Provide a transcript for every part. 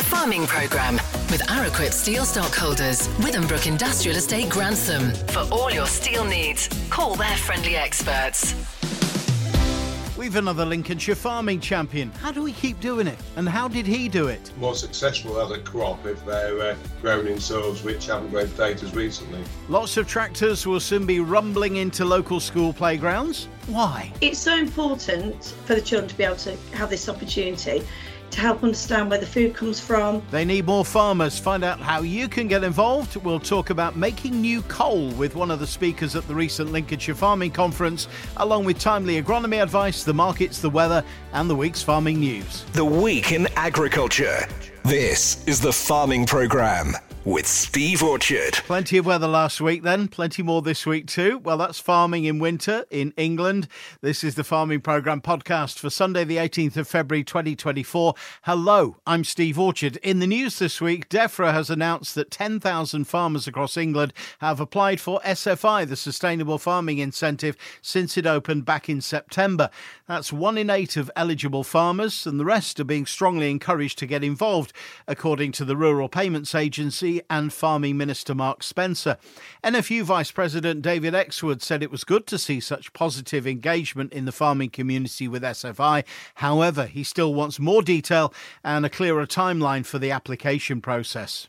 The Farming Programme with Araquip Steel Stockholders, Withambrook Industrial Estate Grantham. For all your steel needs, call their friendly experts. We've another Lincolnshire farming champion. How do we keep doing it? And how did he do it? More successful as a crop if they're uh, grown in soils which haven't grown potatoes recently. Lots of tractors will soon be rumbling into local school playgrounds. Why? It's so important for the children to be able to have this opportunity to help understand where the food comes from. They need more farmers. Find out how you can get involved. We'll talk about making new coal with one of the speakers at the recent Lincolnshire Farming Conference, along with timely agronomy advice, the markets, the weather, and the week's farming news. The Week in Agriculture. This is the Farming Programme with Steve Orchard. Plenty of weather last week, then. Plenty more this week, too. Well, that's farming in winter in England. This is the Farming Programme podcast for Sunday, the 18th of February, 2024. Hello, I'm Steve Orchard. In the news this week, DEFRA has announced that 10,000 farmers across England have applied for SFI, the Sustainable Farming Incentive, since it opened back in September. That's one in eight of eligible farmers, and the rest are being strongly encouraged to get involved, according to the Rural Payments Agency and Farming Minister Mark Spencer. NFU Vice President David Exwood said it was good to see such positive engagement in the farming community with SFI. However, he still wants more detail and a clearer timeline for the application process.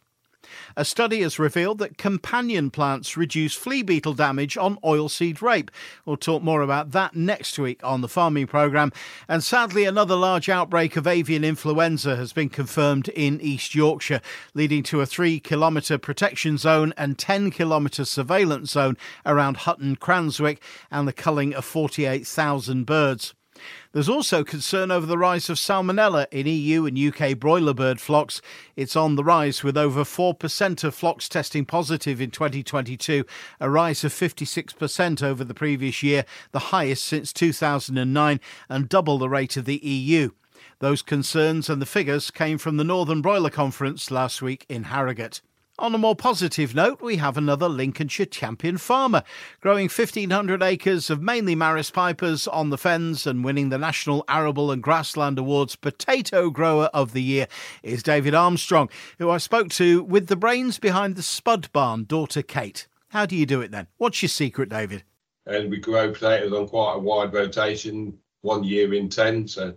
A study has revealed that companion plants reduce flea beetle damage on oilseed rape. We'll talk more about that next week on the farming programme. And sadly, another large outbreak of avian influenza has been confirmed in East Yorkshire, leading to a three kilometre protection zone and 10 kilometre surveillance zone around Hutton Cranswick and the culling of 48,000 birds. There's also concern over the rise of salmonella in EU and UK broiler bird flocks. It's on the rise with over 4% of flocks testing positive in 2022, a rise of 56% over the previous year, the highest since 2009 and double the rate of the EU. Those concerns and the figures came from the Northern Broiler Conference last week in Harrogate. On a more positive note, we have another Lincolnshire champion farmer, growing 1,500 acres of mainly Maris Pipers on the fens and winning the National Arable and Grassland Awards Potato Grower of the Year is David Armstrong, who I spoke to with the brains behind the Spud Barn, daughter Kate. How do you do it then? What's your secret, David? And we grow potatoes on quite a wide rotation, one year in 10. So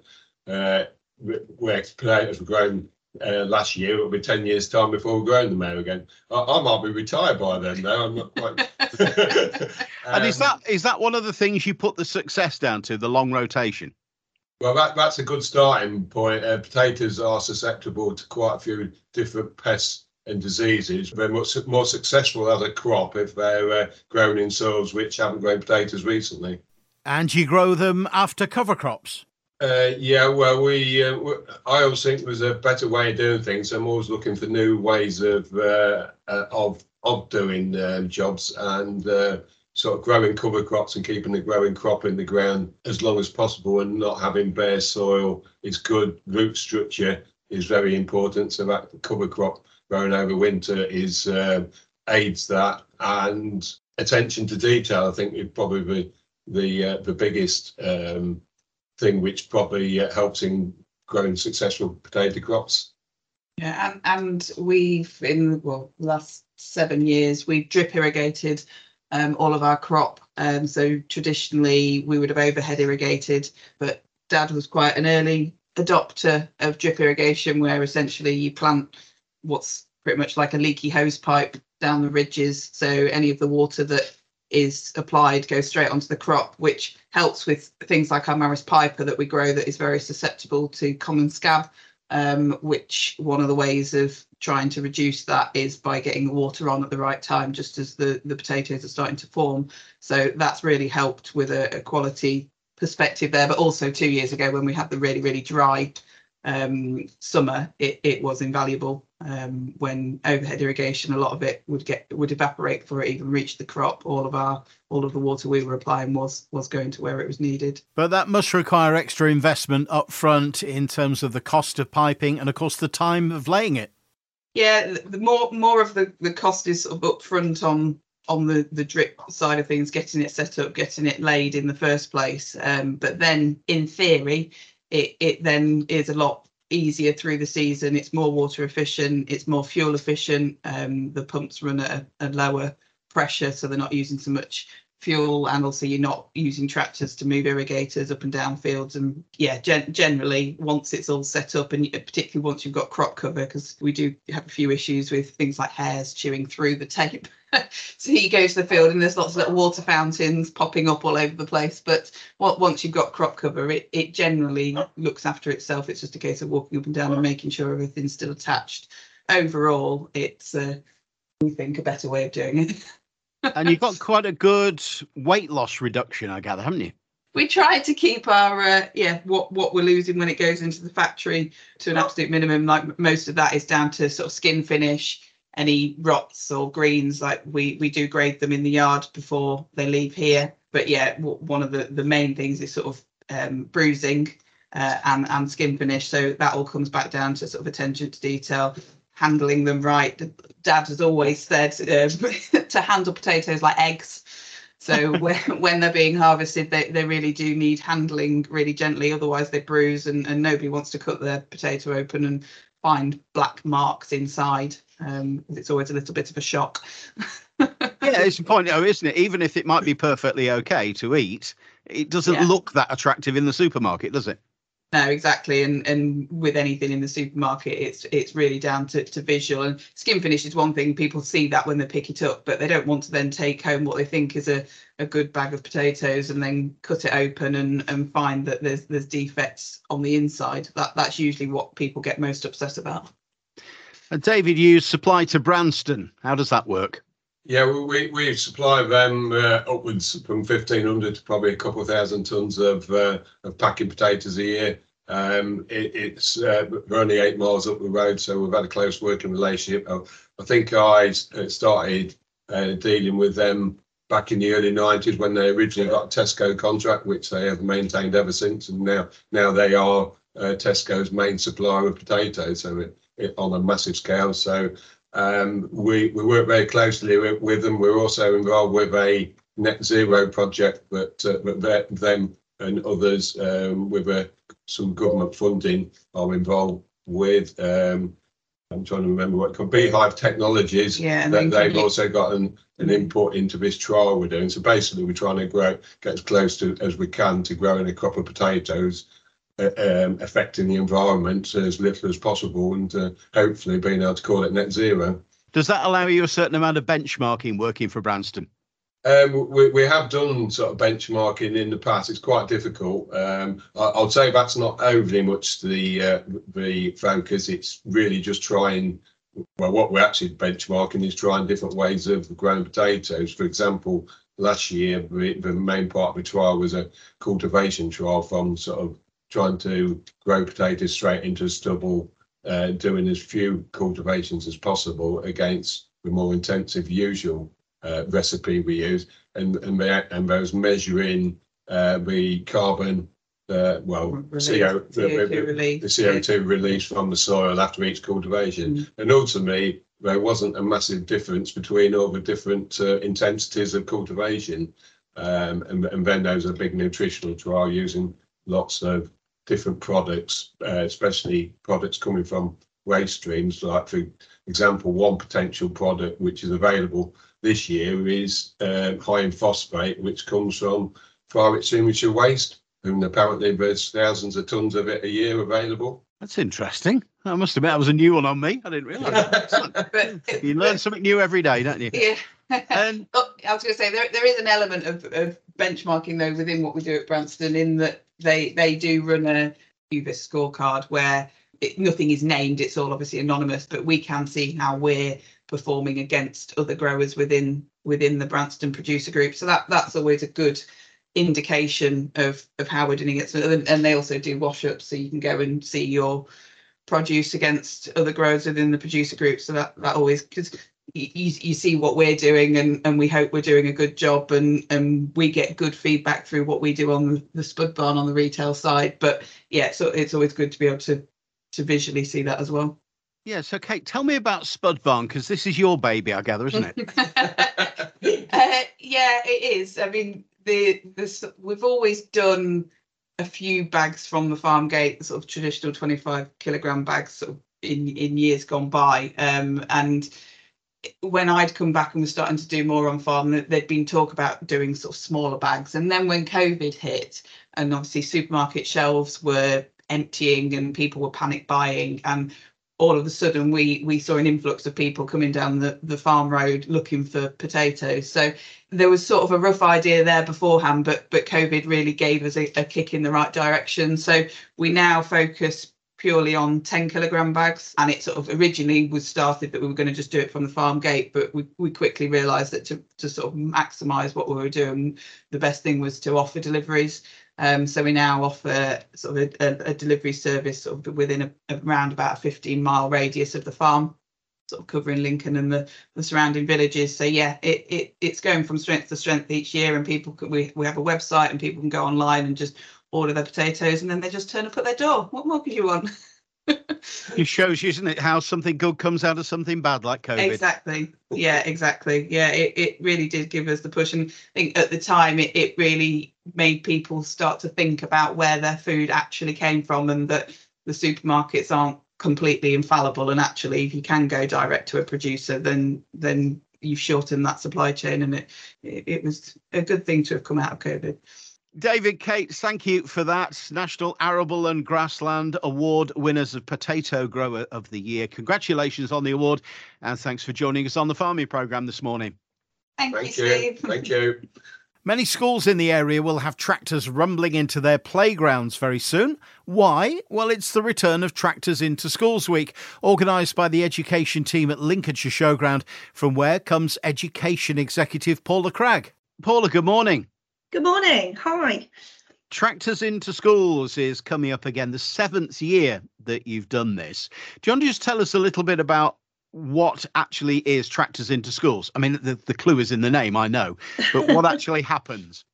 uh, where potatoes were grown uh, last year. It'll be 10 years' time before we're growing them out again. I, I might be retired by then now. I'm not quite. um, and is that is that one of the things you put the success down to, the long rotation? Well, that, that's a good starting point. Uh, potatoes are susceptible to quite a few different pests and diseases. They're much more successful as a crop if they're uh, grown in soils which haven't grown potatoes recently. And you grow them after cover crops? Uh, yeah, well, we, uh, I always think there's a better way of doing things. I'm always looking for new ways of uh, uh of of doing um, jobs and uh, sort of growing cover crops and keeping the growing crop in the ground as long as possible and not having bare soil is good. Root structure is very important. So that cover crop growing over winter is uh, aids that and attention to detail. I think would probably be the the biggest. Um, thing which probably uh, helps in growing successful potato crops. Yeah, and, and we've in well last seven years we've drip irrigated um, all of our crop. Um, so traditionally we would have overhead irrigated, but Dad was quite an early adopter of drip irrigation, where essentially you plant what's pretty much like a leaky hose pipe down the ridges. So any of the water that is applied goes straight onto the crop, which helps with things like our Maris piper that we grow that is very susceptible to common scab. Um, which one of the ways of trying to reduce that is by getting the water on at the right time, just as the, the potatoes are starting to form. So that's really helped with a, a quality perspective there. But also two years ago when we had the really, really dry um, summer, it, it was invaluable. Um, when overhead irrigation, a lot of it would get would evaporate before it even reached the crop. All of our all of the water we were applying was was going to where it was needed. But that must require extra investment up front in terms of the cost of piping and of course the time of laying it. Yeah, the more more of the, the cost is sort of upfront on on the the drip side of things, getting it set up, getting it laid in the first place. Um, but then in theory, it, it then is a lot easier through the season. It's more water efficient. It's more fuel efficient. Um, the pumps run at a, a lower pressure, so they're not using so much fuel and also you're not using tractors to move irrigators up and down fields. And yeah gen- generally once it's all set up and particularly once you've got crop cover because we do have a few issues with things like hares chewing through the tape. So you go to the field and there's lots of little water fountains popping up all over the place. But once you've got crop cover it, it generally looks after itself. It's just a case of walking up and down and making sure everything's still attached. Overall it's uh, we think a better way of doing it and you've got quite a good weight loss reduction, I gather, haven't you? We try to keep our uh, yeah what what we're losing when it goes into the factory to an absolute minimum. Like most of that is down to sort of skin finish, any rots or greens. Like we we do grade them in the yard before they leave here. But yeah, one of the the main things is sort of um, bruising uh, and and skin finish. So that all comes back down to sort of attention to detail, handling them right. Dad has always said uh, to handle potatoes like eggs. So when, when they're being harvested, they, they really do need handling really gently, otherwise they bruise and, and nobody wants to cut their potato open and find black marks inside. Um, it's always a little bit of a shock. yeah, it's a point, though, isn't it? Even if it might be perfectly okay to eat, it doesn't yeah. look that attractive in the supermarket, does it? No, exactly. And and with anything in the supermarket, it's it's really down to, to visual. And skin finish is one thing. People see that when they pick it up, but they don't want to then take home what they think is a, a good bag of potatoes and then cut it open and, and find that there's there's defects on the inside. That that's usually what people get most upset about. And David, you supply to Branston. How does that work? Yeah, we, we supply them uh, upwards from 1,500 to probably a couple of thousand tonnes of, uh, of packing potatoes a year. Um, it, it's uh, we're only eight miles up the road, so we've had a close working relationship. I, I think I uh, started uh, dealing with them back in the early 90s when they originally got a Tesco contract, which they have maintained ever since. And now now they are uh, Tesco's main supplier of potatoes, so it, it, on a massive scale. So we, we work very closely with, with, them. We're also involved with a net zero project that, uh, them and others um, with some government funding are involved with. Um, I'm trying to remember what it called Beehive Technologies. Yeah, that they've also got an, input into this trial we're doing. So basically, we're trying to grow, get as close to as we can to growing a crop of potatoes um, affecting the environment as little as possible and uh, hopefully being able to call it net zero. Does that allow you a certain amount of benchmarking working for Branston? Um, we, we have done sort of benchmarking in the past. It's quite difficult. Um, I, would say that's not overly much the uh, the focus. It's really just trying. Well, what we're actually benchmarking is trying different ways of growing potatoes. For example, last year the, the main part of the trial was a cultivation trial from sort of trying to grow potatoes straight into stubble, uh, doing as few cultivations as possible against the more intensive usual uh, recipe we use, and and, and those measuring uh, the carbon, uh, well, release, CO, the, CO2 the, release. the CO2 yeah. release from the soil after each cultivation, mm. and ultimately there wasn't a massive difference between all the different uh, intensities of cultivation. Um, and, and then there was a big nutritional trial using lots of different products, uh, especially products coming from waste streams. Like, for example, one potential product which is available this year is uh, high in phosphate, which comes from private sewage waste. And apparently, there's thousands of tons of it a year available. That's interesting. I must admit, that was a new one on me. I didn't realise. you learn something new every day, don't you? Yeah. And oh, I was going to say there, there is an element of, of benchmarking though within what we do at Branston in that they they do run a UVIS scorecard where it, nothing is named. It's all obviously anonymous, but we can see how we're performing against other growers within within the Branston producer group. So that that's always a good indication of of how we're doing it. So, and they also do wash ups, so you can go and see your produce against other growers within the producer group. So that that always because you, you see what we're doing and, and we hope we're doing a good job and, and we get good feedback through what we do on the, the spud barn on the retail side. But yeah, so it's always good to be able to to visually see that as well. Yeah, so Kate, tell me about Spud Barn because this is your baby, I gather, isn't it? uh, yeah, it is. I mean, the this we've always done a few bags from the farm gate, sort of traditional 25 kilogram bags, sort of in in years gone by, um, and when I'd come back and was starting to do more on farm, there'd been talk about doing sort of smaller bags. And then when COVID hit, and obviously supermarket shelves were emptying and people were panic buying, and all of a sudden we we saw an influx of people coming down the, the farm road looking for potatoes. So there was sort of a rough idea there beforehand, but but COVID really gave us a, a kick in the right direction. So we now focus purely on 10 kilogram bags and it sort of originally was started that we were going to just do it from the farm gate but we, we quickly realized that to, to sort of maximize what we were doing the best thing was to offer deliveries um, so we now offer sort of a, a, a delivery service sort of within a, around about a 15 mile radius of the farm sort of covering Lincoln and the, the surrounding villages. So yeah, it, it it's going from strength to strength each year, and people can, we we have a website and people can go online and just order their potatoes and then they just turn up at their door. What more could you want? it shows you, isn't it, how something good comes out of something bad like COVID. Exactly. Yeah, exactly. Yeah, it, it really did give us the push. And I think at the time it, it really made people start to think about where their food actually came from and that the supermarkets aren't completely infallible. And actually if you can go direct to a producer, then then you've shortened that supply chain and it, it, it was a good thing to have come out of COVID. David Cates, thank you for that. National Arable and Grassland Award winners of Potato Grower of the Year. Congratulations on the award and thanks for joining us on the farming programme this morning. Thank, Thank you, you. Steve. Thank you. Many schools in the area will have tractors rumbling into their playgrounds very soon. Why? Well, it's the return of Tractors into Schools Week, organised by the education team at Lincolnshire Showground, from where comes Education Executive Paula Cragg. Paula, good morning. Good morning. Hi. Tractors into Schools is coming up again, the seventh year that you've done this. Do you want to just tell us a little bit about what actually is Tractors into Schools? I mean, the, the clue is in the name, I know, but what actually happens?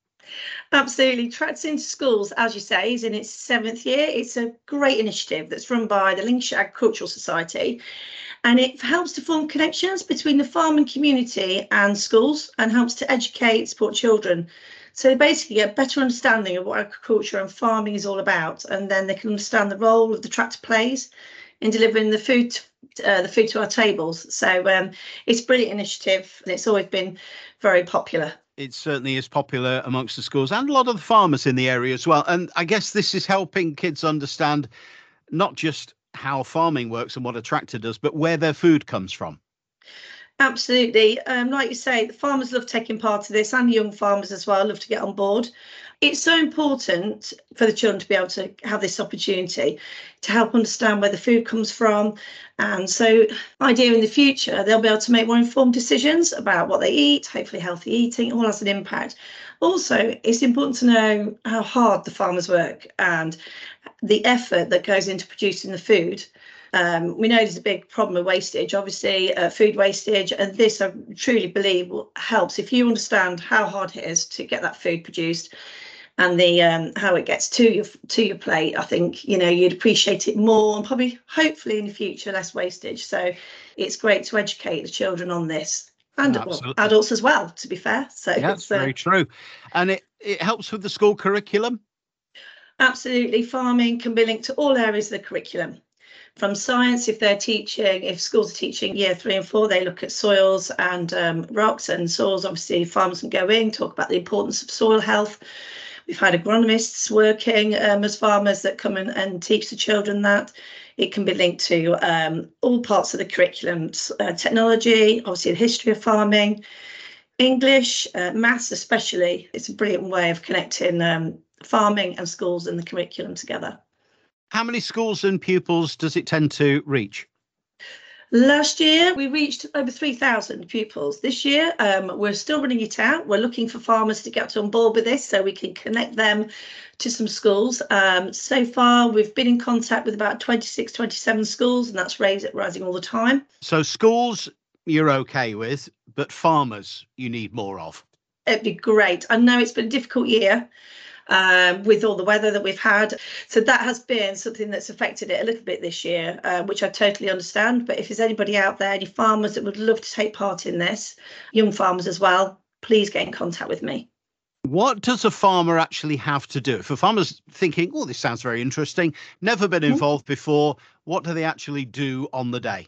Absolutely. Tractors into Schools, as you say, is in its seventh year. It's a great initiative that's run by the Lincolnshire Agricultural Society and it helps to form connections between the farming community and schools and helps to educate, support children so they basically get a better understanding of what agriculture and farming is all about, and then they can understand the role of the tractor plays in delivering the food uh, the food to our tables. So um, it's a brilliant initiative, and it's always been very popular. It certainly is popular amongst the schools and a lot of the farmers in the area as well. And I guess this is helping kids understand not just how farming works and what a tractor does, but where their food comes from. Absolutely. Um, like you say, the farmers love taking part of this and young farmers as well love to get on board. It's so important for the children to be able to have this opportunity to help understand where the food comes from. And so, idea in the future, they'll be able to make more informed decisions about what they eat, hopefully, healthy eating, all has an impact. Also, it's important to know how hard the farmers work and the effort that goes into producing the food um, we know there's a big problem of wastage, obviously, uh, food wastage, and this I truly believe helps if you understand how hard it is to get that food produced and the um, how it gets to your to your plate. I think you know you'd appreciate it more and probably hopefully in the future less wastage. So it's great to educate the children on this and well, adults as well. To be fair, so yeah, that's uh, very true, and it it helps with the school curriculum. Absolutely, farming can be linked to all areas of the curriculum from science if they're teaching if schools are teaching year three and four they look at soils and um, rocks and soils obviously farmers can go in talk about the importance of soil health. We've had agronomists working um, as farmers that come in and teach the children that. It can be linked to um, all parts of the curriculum uh, technology obviously the history of farming. English uh, maths especially it's a brilliant way of connecting um, farming and schools and the curriculum together how many schools and pupils does it tend to reach? Last year, we reached over 3,000 pupils. This year, um, we're still running it out. We're looking for farmers to get on board with this so we can connect them to some schools. Um, so far, we've been in contact with about 26, 27 schools, and that's rising all the time. So, schools you're okay with, but farmers you need more of. It'd be great. I know it's been a difficult year um, with all the weather that we've had. So that has been something that's affected it a little bit this year, uh, which I totally understand. But if there's anybody out there, any farmers that would love to take part in this, young farmers as well, please get in contact with me. What does a farmer actually have to do? For farmer's thinking, oh, this sounds very interesting, never been mm-hmm. involved before, what do they actually do on the day?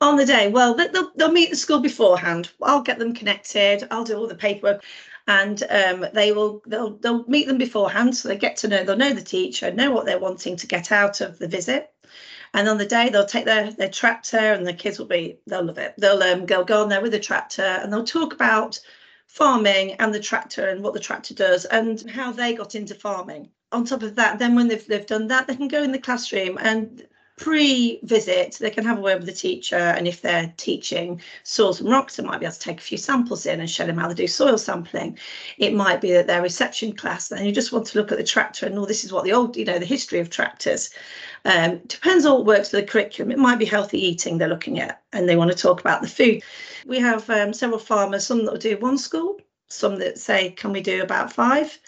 On the day, well, they'll, they'll meet the school beforehand. I'll get them connected. I'll do all the paperwork and um, they will they'll they'll meet them beforehand so they get to know they'll know the teacher know what they're wanting to get out of the visit. And on the day they'll take their their tractor and the kids will be they'll love it. They'll um, go go on there with the tractor and they'll talk about farming and the tractor and what the tractor does and how they got into farming. On top of that then when they've, they've done that they can go in the classroom and pre-visit they can have a word with the teacher and if they're teaching soils and rocks they might be able to take a few samples in and show them how to do soil sampling. It might be that their reception class and you just want to look at the tractor and all oh, this is what the old you know the history of tractors. Um, depends on what works for the curriculum. It might be healthy eating they're looking at and they want to talk about the food. We have um, several farmers some that will do one school some that say can we do about five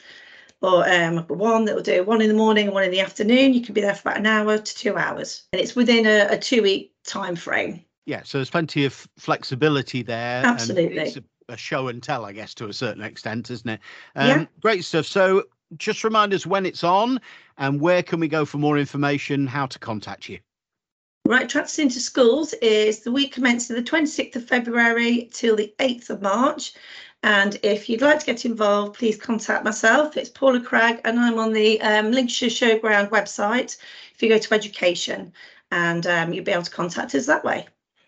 or um, one that will do one in the morning and one in the afternoon. You can be there for about an hour to two hours, and it's within a, a two week time frame. Yeah, so there's plenty of flexibility there. Absolutely. it's a, a, show and tell, I guess, to a certain extent, isn't it? Um, yeah. Great stuff. So just remind us when it's on and where can we go for more information, how to contact you. Right, Tractors into Schools is the week commencing the 26th of February till the 8th of March. And if you'd like to get involved, please contact myself. It's Paula Cragg, and I'm on the um, Lincolnshire Showground website. If you go to education, and um, you'll be able to contact us that way.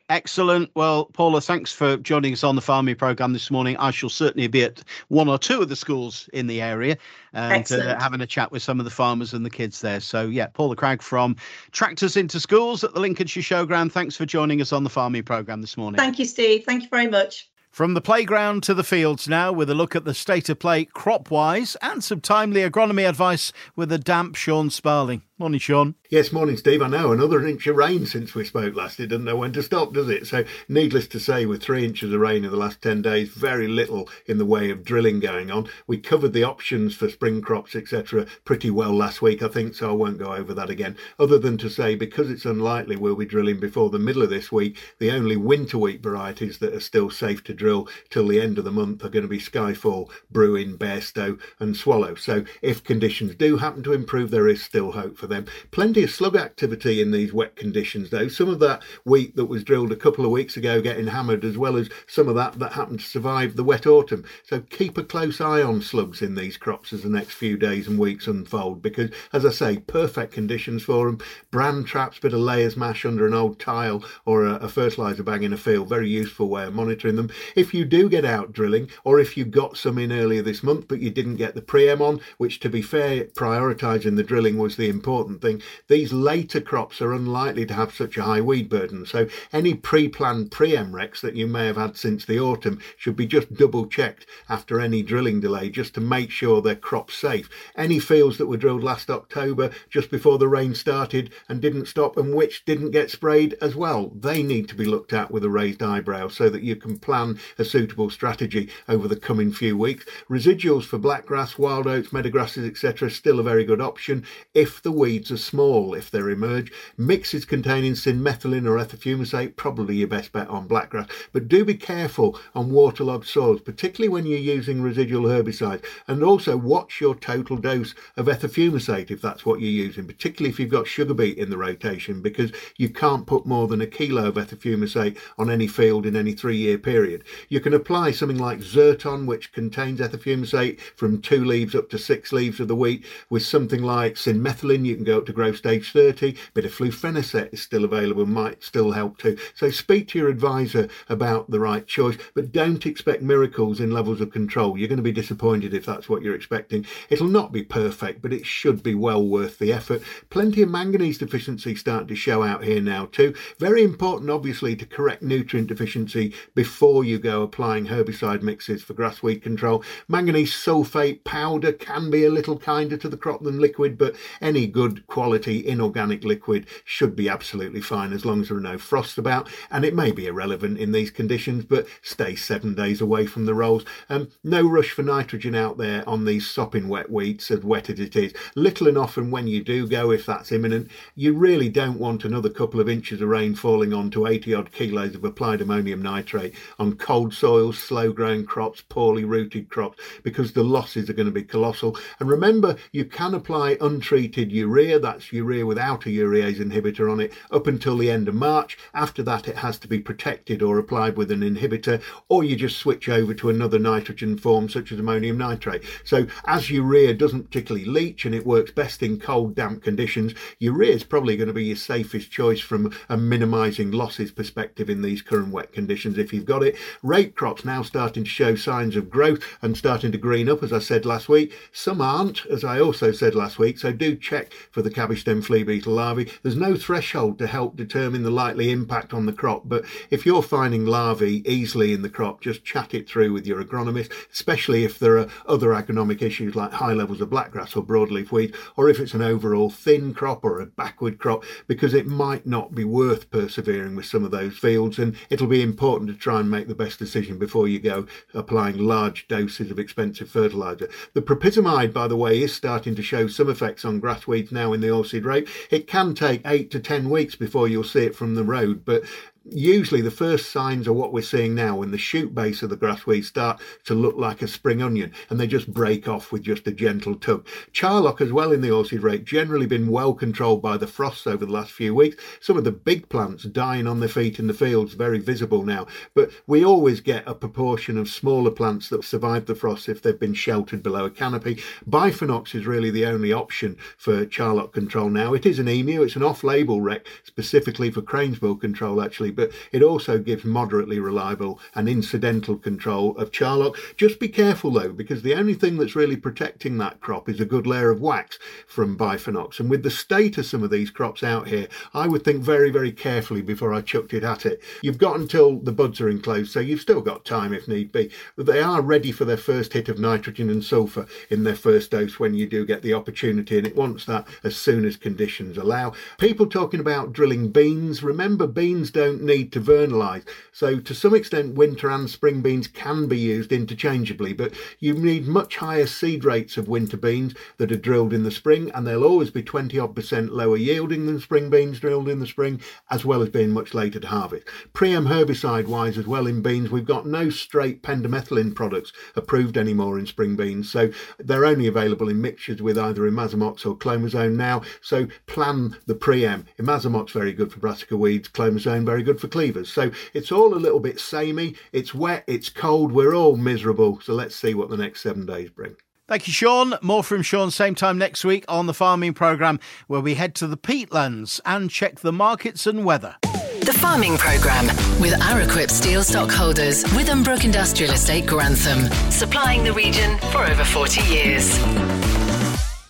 Excellent. Well, Paula, thanks for joining us on the farming program this morning. I shall certainly be at one or two of the schools in the area and uh, having a chat with some of the farmers and the kids there. So, yeah, Paula Cragg from Tractors into Schools at the Lincolnshire Showground. Thanks for joining us on the farming program this morning. Thank you, Steve. Thank you very much. From the playground to the fields now, with a look at the state of play crop wise and some timely agronomy advice with the damp Sean Sparling. Morning, Sean. Yes, morning, Steve. I know another inch of rain since we spoke last. It doesn't know when to stop, does it? So, needless to say, with three inches of rain in the last 10 days, very little in the way of drilling going on. We covered the options for spring crops, etc., pretty well last week, I think, so I won't go over that again. Other than to say, because it's unlikely we'll be drilling before the middle of this week, the only winter wheat varieties that are still safe to drill till the end of the month are going to be Skyfall, Bruin, Bairstow, and Swallow. So, if conditions do happen to improve, there is still hope for them. Plenty of slug activity in these wet conditions, though. Some of that wheat that was drilled a couple of weeks ago getting hammered, as well as some of that that happened to survive the wet autumn. So keep a close eye on slugs in these crops as the next few days and weeks unfold, because, as I say, perfect conditions for them. Bran traps, bit of layers mash under an old tile or a, a fertiliser bag in a field, very useful way of monitoring them. If you do get out drilling, or if you got some in earlier this month but you didn't get the pre-em on, which to be fair, prioritising the drilling was the important thing. These later crops are unlikely to have such a high weed burden, so any pre-planned pre-MREX that you may have had since the autumn should be just double checked after any drilling delay just to make sure they're crop safe. Any fields that were drilled last October just before the rain started and didn't stop and which didn't get sprayed as well, they need to be looked at with a raised eyebrow so that you can plan a suitable strategy over the coming few weeks. Residuals for blackgrass, wild oats, meadowgrasses, etc. still a very good option if the weeds are small if they emerge. Mixes containing cinmethylin or ethofumesate, probably your best bet on blackgrass. But do be careful on waterlogged soils, particularly when you're using residual herbicides. And also watch your total dose of ethofumesate if that's what you're using, particularly if you've got sugar beet in the rotation, because you can't put more than a kilo of ethofumesate on any field in any three year period. You can apply something like Zerton, which contains ethofumesate from two leaves up to six leaves of the wheat, with something like cinmethylin, you can go up to growth stage 30. Bit of flufenacet is still available, might still help too. So speak to your advisor about the right choice, but don't expect miracles in levels of control. You're going to be disappointed if that's what you're expecting. It'll not be perfect, but it should be well worth the effort. Plenty of manganese deficiency starting to show out here now too. Very important, obviously, to correct nutrient deficiency before you go applying herbicide mixes for grass weed control. Manganese sulfate powder can be a little kinder to the crop than liquid, but any good quality inorganic liquid should be absolutely fine as long as there are no frosts about. And it may be irrelevant in these conditions, but stay seven days away from the rolls. Um, no rush for nitrogen out there on these sopping wet wheats, as wet as it is. Little and often when you do go, if that's imminent, you really don't want another couple of inches of rain falling onto 80 odd kilos of applied ammonium nitrate on cold soils, slow growing crops, poorly rooted crops, because the losses are going to be colossal. And remember, you can apply untreated urea, that's urea without a urease inhibitor on it, up until the end of March. After that, it has to be protected or applied with an inhibitor, or you just switch over to another nitrogen form such as ammonium nitrate. So, as urea doesn't particularly leach and it works best in cold, damp conditions, urea is probably going to be your safest choice from a minimising losses perspective in these current wet conditions if you've got it. Rape crops now starting to show signs of growth and starting to green up, as I said last week. Some aren't, as I also said last week, so do check for the cabbage stem flea beetle larvae. There's no threshold to help determine the likely impact on the crop, but if you're finding larvae easily in the crop, just chat it through with your agronomist, especially if there are other agronomic issues like high levels of blackgrass or broadleaf weed, or if it's an overall thin crop or a backward crop, because it might not be worth persevering with some of those fields. And it'll be important to try and make the best decision before you go applying large doses of expensive fertilizer. The propyzamide, by the way, is starting to show some effects on grass weeds now in the oilseed rape. It can take eight to ten weeks before you'll see it from the road, but usually the first signs are what we're seeing now when the shoot base of the grass grassweed start to look like a spring onion and they just break off with just a gentle tug. Charlock as well in the oilseed rape generally been well controlled by the frosts over the last few weeks. Some of the big plants dying on their feet in the fields very visible now, but we always get a proportion of smaller plants that survive the frost if they've been sheltered below a canopy. Bifenox is really the only option for charlock control now. It is an EAMU, it's an off-label rec specifically for cranesbill control actually but it also gives moderately reliable and incidental control of charlock. Just be careful though, because the only thing that's really protecting that crop is a good layer of wax from bifenox. And with the state of some of these crops out here, I would think very, very carefully before I chucked it at it. You've got until the buds are enclosed, so you've still got time if need be. But they are ready for their first hit of nitrogen and sulfur in their first dose when you do get the opportunity, and it wants that as soon as conditions allow. People talking about drilling beans, remember beans don't need to vernalise. So to some extent, winter and spring beans can be used interchangeably, but you need much higher seed rates of winter beans that are drilled in the spring, and they'll always be 20 odd percent lower yielding than spring beans drilled in the spring, as well as being much later to harvest. Pre-em herbicide wise as well in beans, we've got no straight pendimethalin products approved anymore in spring beans, so they're only available in mixtures with either imazamox or clomazone now. So plan the pre-em. Imazamox very good for brassica weeds, clomazone very good for cleavers. So it's all a little bit samey. It's wet, it's cold, we're all miserable. So let's see what the next seven days bring. Thank you, Sean. More from Sean same time next week on the farming programme, where we head to the peatlands and check the markets and weather. The Farming Programme with Araquip Steel Stockholders, Withambrook Industrial Estate, Grantham, supplying the region for over 40 years.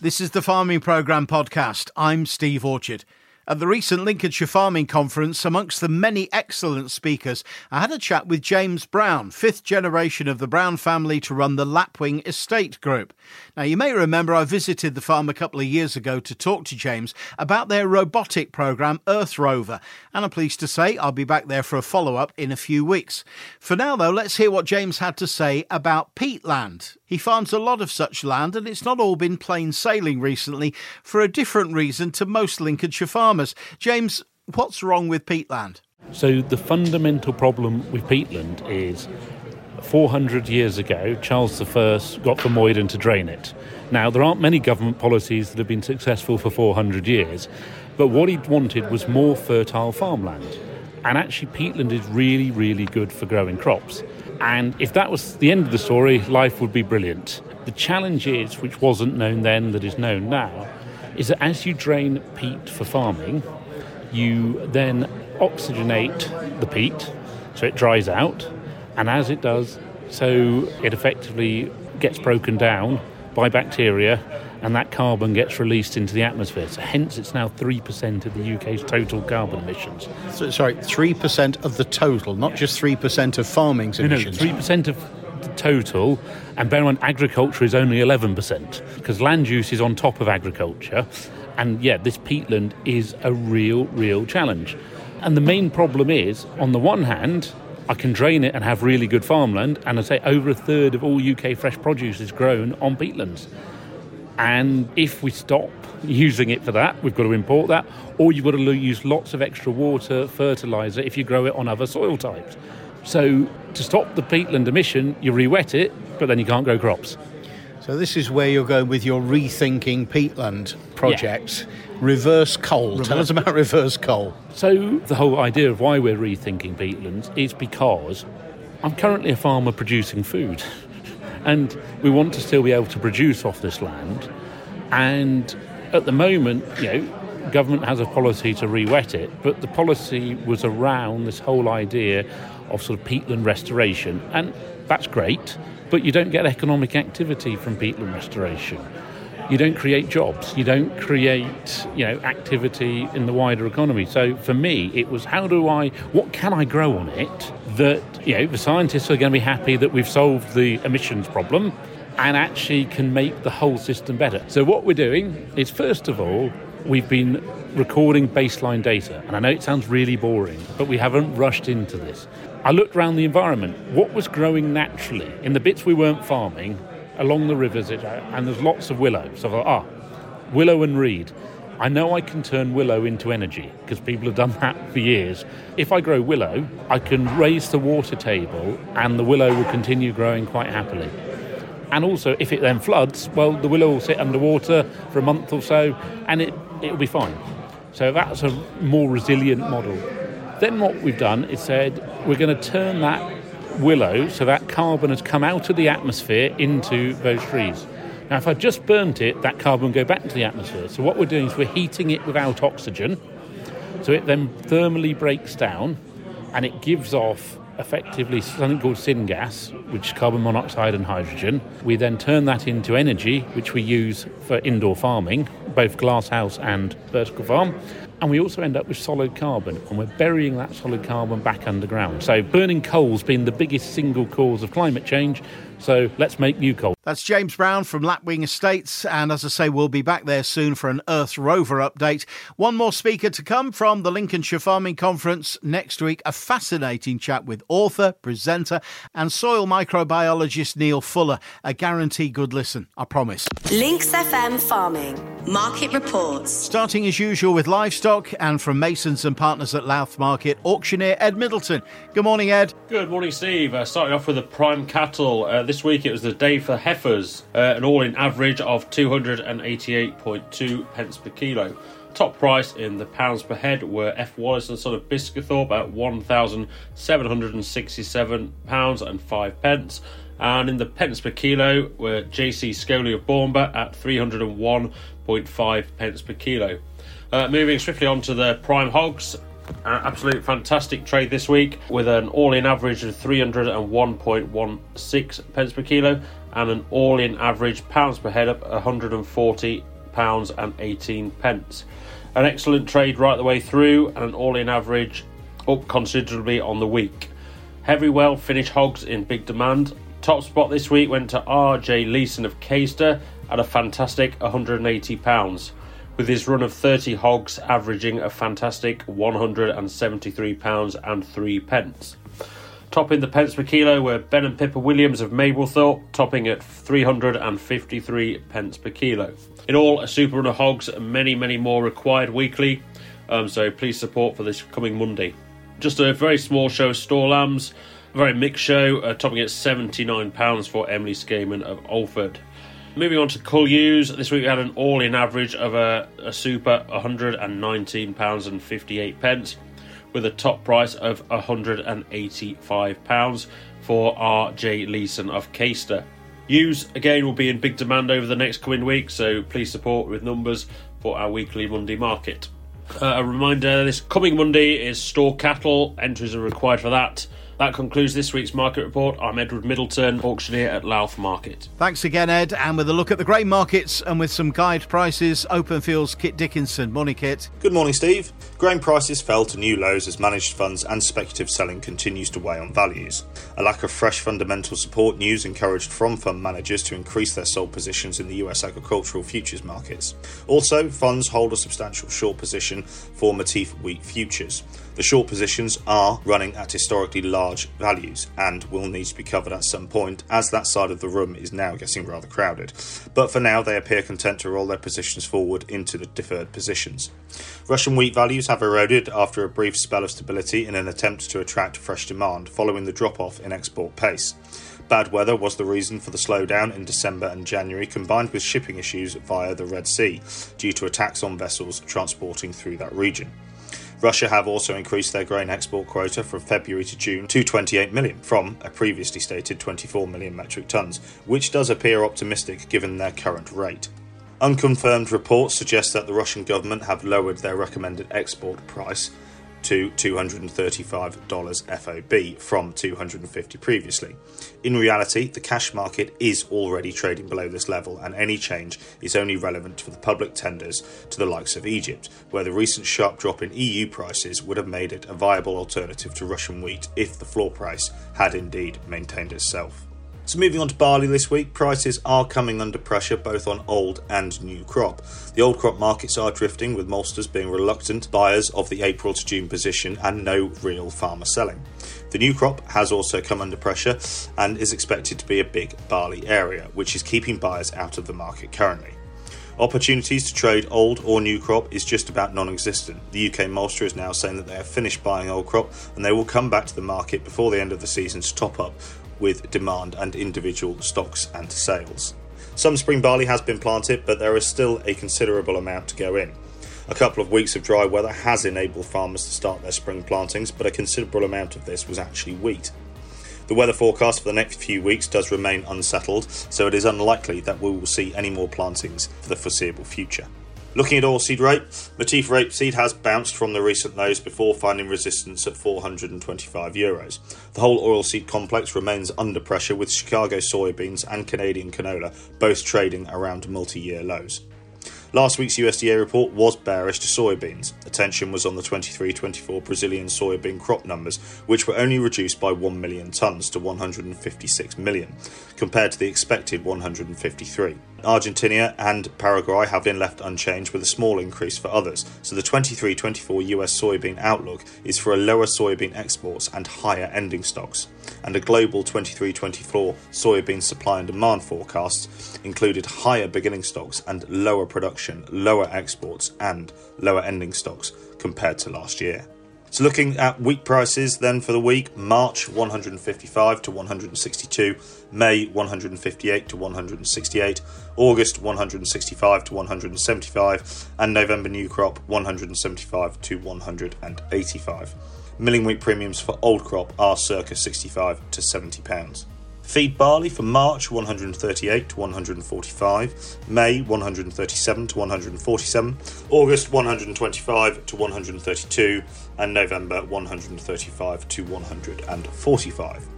This is the Farming Programme podcast. I'm Steve Orchard. At the recent Lincolnshire Farming Conference, amongst the many excellent speakers, I had a chat with James Brown, fifth generation of the Brown family to run the Lapwing Estate Group. Now, you may remember I visited the farm a couple of years ago to talk to James about their robotic programme, Earth Rover, and I'm pleased to say I'll be back there for a follow up in a few weeks. For now, though, let's hear what James had to say about peatland. He farms a lot of such land, and it's not all been plain sailing recently for a different reason to most Lincolnshire farmers. James, what's wrong with peatland? So, the fundamental problem with peatland is 400 years ago, Charles I got Vermuyden to drain it. Now, there aren't many government policies that have been successful for 400 years, but what he wanted was more fertile farmland. And actually, peatland is really, really good for growing crops. And if that was the end of the story, life would be brilliant. The challenge is, which wasn't known then, that is known now, is that as you drain peat for farming, you then oxygenate the peat so it dries out. And as it does, so it effectively gets broken down by bacteria and that carbon gets released into the atmosphere. So hence it's now 3% of the UK's total carbon emissions. So, sorry, 3% of the total, not just 3% of farming's emissions. No, no, 3% of total, and bear in mind agriculture is only 11% because land use is on top of agriculture And yeah, this peatland is a real, real challenge. And the main problem is, on the one hand, I can drain it and have really good farmland, and I say over a third of all UK fresh produce is grown on peatlands. And if we stop using it for that, we've got to import that, or you've got to use lots of extra water, fertiliser if you grow it on other soil types. So to stop the peatland emission, you re-wet it, but then you can't grow crops. So this is where you're going with your rethinking peatland projects. Yeah. Reverse coal. Reverse. Tell us about reverse coal. So the whole idea of why we're rethinking peatlands is because I'm currently a farmer producing food. and we want to still be able to produce off this land. And at the moment, you know, government has a policy to re-wet it, but the policy was around this whole idea of sort of peatland restoration, and that's great, but you don't get economic activity from peatland restoration. You don't create jobs. You don't create, you know, activity in the wider economy. So for me, it was how do I, what can I grow on it that, you know, the scientists are going to be happy that we've solved the emissions problem and actually can make the whole system better. So what we're doing is first of all, we've been recording baseline data. And I know it sounds really boring, but we haven't rushed into this. I looked around the environment. What was growing naturally in the bits we weren't farming along the rivers? And there's lots of willow. So I thought, ah, willow and reed. I know I can turn willow into energy because people have done that for years. If I grow willow, I can raise the water table and the willow will continue growing quite happily. And also, if it then floods, well, the willow will sit underwater for a month or so and it, it'll be fine. So that's a more resilient model. Then what we've done is said we're going to turn that willow, so that carbon has come out of the atmosphere into those trees. Now, if I just burnt it, that carbon will go back into the atmosphere. So what we're doing is we're heating it without oxygen. So it then thermally breaks down and it gives off effectively something called syngas, which is carbon monoxide and hydrogen. We then turn that into energy, which we use for indoor farming, both glasshouse and vertical farm. And we also end up with solid carbon, and we're burying that solid carbon back underground. So, burning coal's been the biggest single cause of climate change. So, let's make new coal. That's James Brown from Lapwing Estates. And as I say, we'll be back there soon for an Earth Rover update. One more speaker to come from the Lincolnshire Farming Conference next week. A fascinating chat with author, presenter, and soil microbiologist Neil Fuller. A guarantee good listen, I promise. Lincs FM Farming Market Reports. Starting as usual with livestock and from Masons and Partners at Louth Market, auctioneer Ed Middleton. Good morning, Ed. Good morning, Steve. Uh, starting off with the prime cattle. Uh, this week it was the day for heifers uh, an all in average of 288.2 pence per kilo. Top price in the pounds per head were F. Wallace and Son of Biscathorpe at £1,767 and 5 pence. And in the pence per kilo were JC Scully of Bournemouth at 301.5 pence per kilo. Uh, moving swiftly on to the prime hogs, an absolute fantastic trade this week with an all in average of 301.16 pence per kilo and an all in average pounds per head up 140 pounds and 18 pence. An excellent trade right the way through and an all in average up considerably on the week. Heavy well finished hogs in big demand. Top spot this week went to RJ Leeson of Caistor at a fantastic 180 pounds with his run of 30 hogs averaging a fantastic £173 and 3 pence. Topping the pence per kilo were Ben and Pippa Williams of Mablethorpe, topping at 353 pence per kilo. In all, a super run of hogs and many, many more required weekly, um, so please support for this coming Monday. Just a very small show of store lambs, a very mixed show, uh, topping at £79 for Emily Skaman of Alford. Moving on to cull ewes, this week we had an all in average of a, a super £119.58 pence with a top price of £185 for RJ Leeson of Caistor. Ewes again will be in big demand over the next coming week, so please support with numbers for our weekly Monday market. Uh, a reminder this coming Monday is store cattle, entries are required for that. That concludes this week's market report. I'm Edward Middleton, auctioneer at Louth Market. Thanks again, Ed. And with a look at the grain markets and with some guide prices, Openfield's Kit Dickinson. Morning, Kit. Good morning, Steve. Grain prices fell to new lows as managed funds and speculative selling continues to weigh on values. A lack of fresh fundamental support news encouraged from fund managers to increase their sold positions in the US agricultural futures markets. Also, funds hold a substantial short position for Matif wheat futures. The short positions are running at historically large values and will need to be covered at some point, as that side of the room is now getting rather crowded. But for now, they appear content to roll their positions forward into the deferred positions. Russian wheat values have eroded after a brief spell of stability in an attempt to attract fresh demand following the drop off in export pace. Bad weather was the reason for the slowdown in December and January, combined with shipping issues via the Red Sea due to attacks on vessels transporting through that region. Russia have also increased their grain export quota from February to June to 28 million, from a previously stated 24 million metric tons, which does appear optimistic given their current rate. Unconfirmed reports suggest that the Russian government have lowered their recommended export price to $235 FOB from 250 previously. In reality, the cash market is already trading below this level and any change is only relevant for the public tenders to the likes of Egypt, where the recent sharp drop in EU prices would have made it a viable alternative to Russian wheat if the floor price had indeed maintained itself. So moving on to barley this week, prices are coming under pressure both on old and new crop. The old crop markets are drifting, with maltsters being reluctant buyers of the April to June position and no real farmer selling. The new crop has also come under pressure and is expected to be a big barley area, which is keeping buyers out of the market currently. Opportunities to trade old or new crop is just about non existent. The UK maltster is now saying that they have finished buying old crop and they will come back to the market before the end of the season to top up with demand and individual stocks and sales. Some spring barley has been planted, but there is still a considerable amount to go in. A couple of weeks of dry weather has enabled farmers to start their spring plantings, but a considerable amount of this was actually wheat. The weather forecast for the next few weeks does remain unsettled, so it is unlikely that we will see any more plantings for the foreseeable future. Looking at oilseed rape, Matif rapeseed has bounced from the recent lows before finding resistance at 425 euros. The whole oilseed complex remains under pressure with Chicago soybeans and Canadian canola both trading around multi-year lows. Last week's USDA report was bearish to soybeans. Attention was on the 23 24 Brazilian soybean crop numbers, which were only reduced by 1 million tonnes to 156 million, compared to the expected 153. Argentina and Paraguay have been left unchanged with a small increase for others, so the 23 24 US soybean outlook is for a lower soybean exports and higher ending stocks. And a global 23 24 soybean supply and demand forecasts included higher beginning stocks and lower production, lower exports, and lower ending stocks compared to last year. So looking at wheat prices then for the week, March 155 to 162, May 158 to 168, August 165 to 175, and November new crop 175 to 185. Milling wheat premiums for old crop are circa 65 to 70 pounds. Feed barley for March 138 to 145, May 137 to 147, August 125 to 132, and November 135 to 145.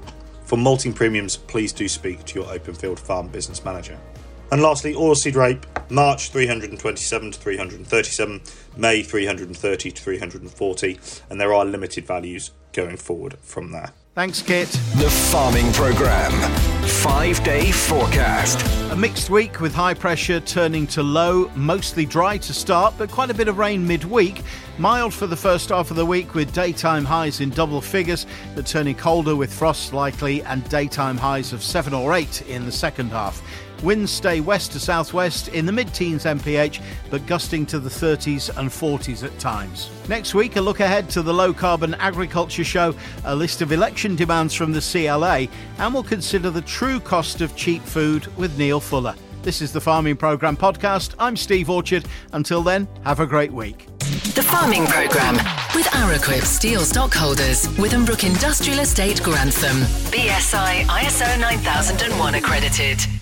For malting premiums, please do speak to your Openfield Farm Business Manager. And lastly, oilseed rape, March 327 to 337, May 330 to 340, and there are limited values going forward from there. Thanks, Kit. The Farming Programme. Five day forecast. A mixed week with high pressure turning to low, mostly dry to start, but quite a bit of rain midweek. Mild for the first half of the week with daytime highs in double figures, but turning colder with frost likely and daytime highs of 7 or 8 in the second half. Winds stay west to southwest in the mid teens MPH, but gusting to the 30s and 40s at times. Next week, a look ahead to the Low Carbon Agriculture Show, a list of election demands from the CLA, and we'll consider the true cost of cheap food with Neil Fuller. This is the Farming Programme podcast. I'm Steve Orchard. Until then, have a great week. The Farming Programme with Araquip Steel Stockholders, Withambrook Industrial Estate Grantham. BSI ISO 9001 accredited.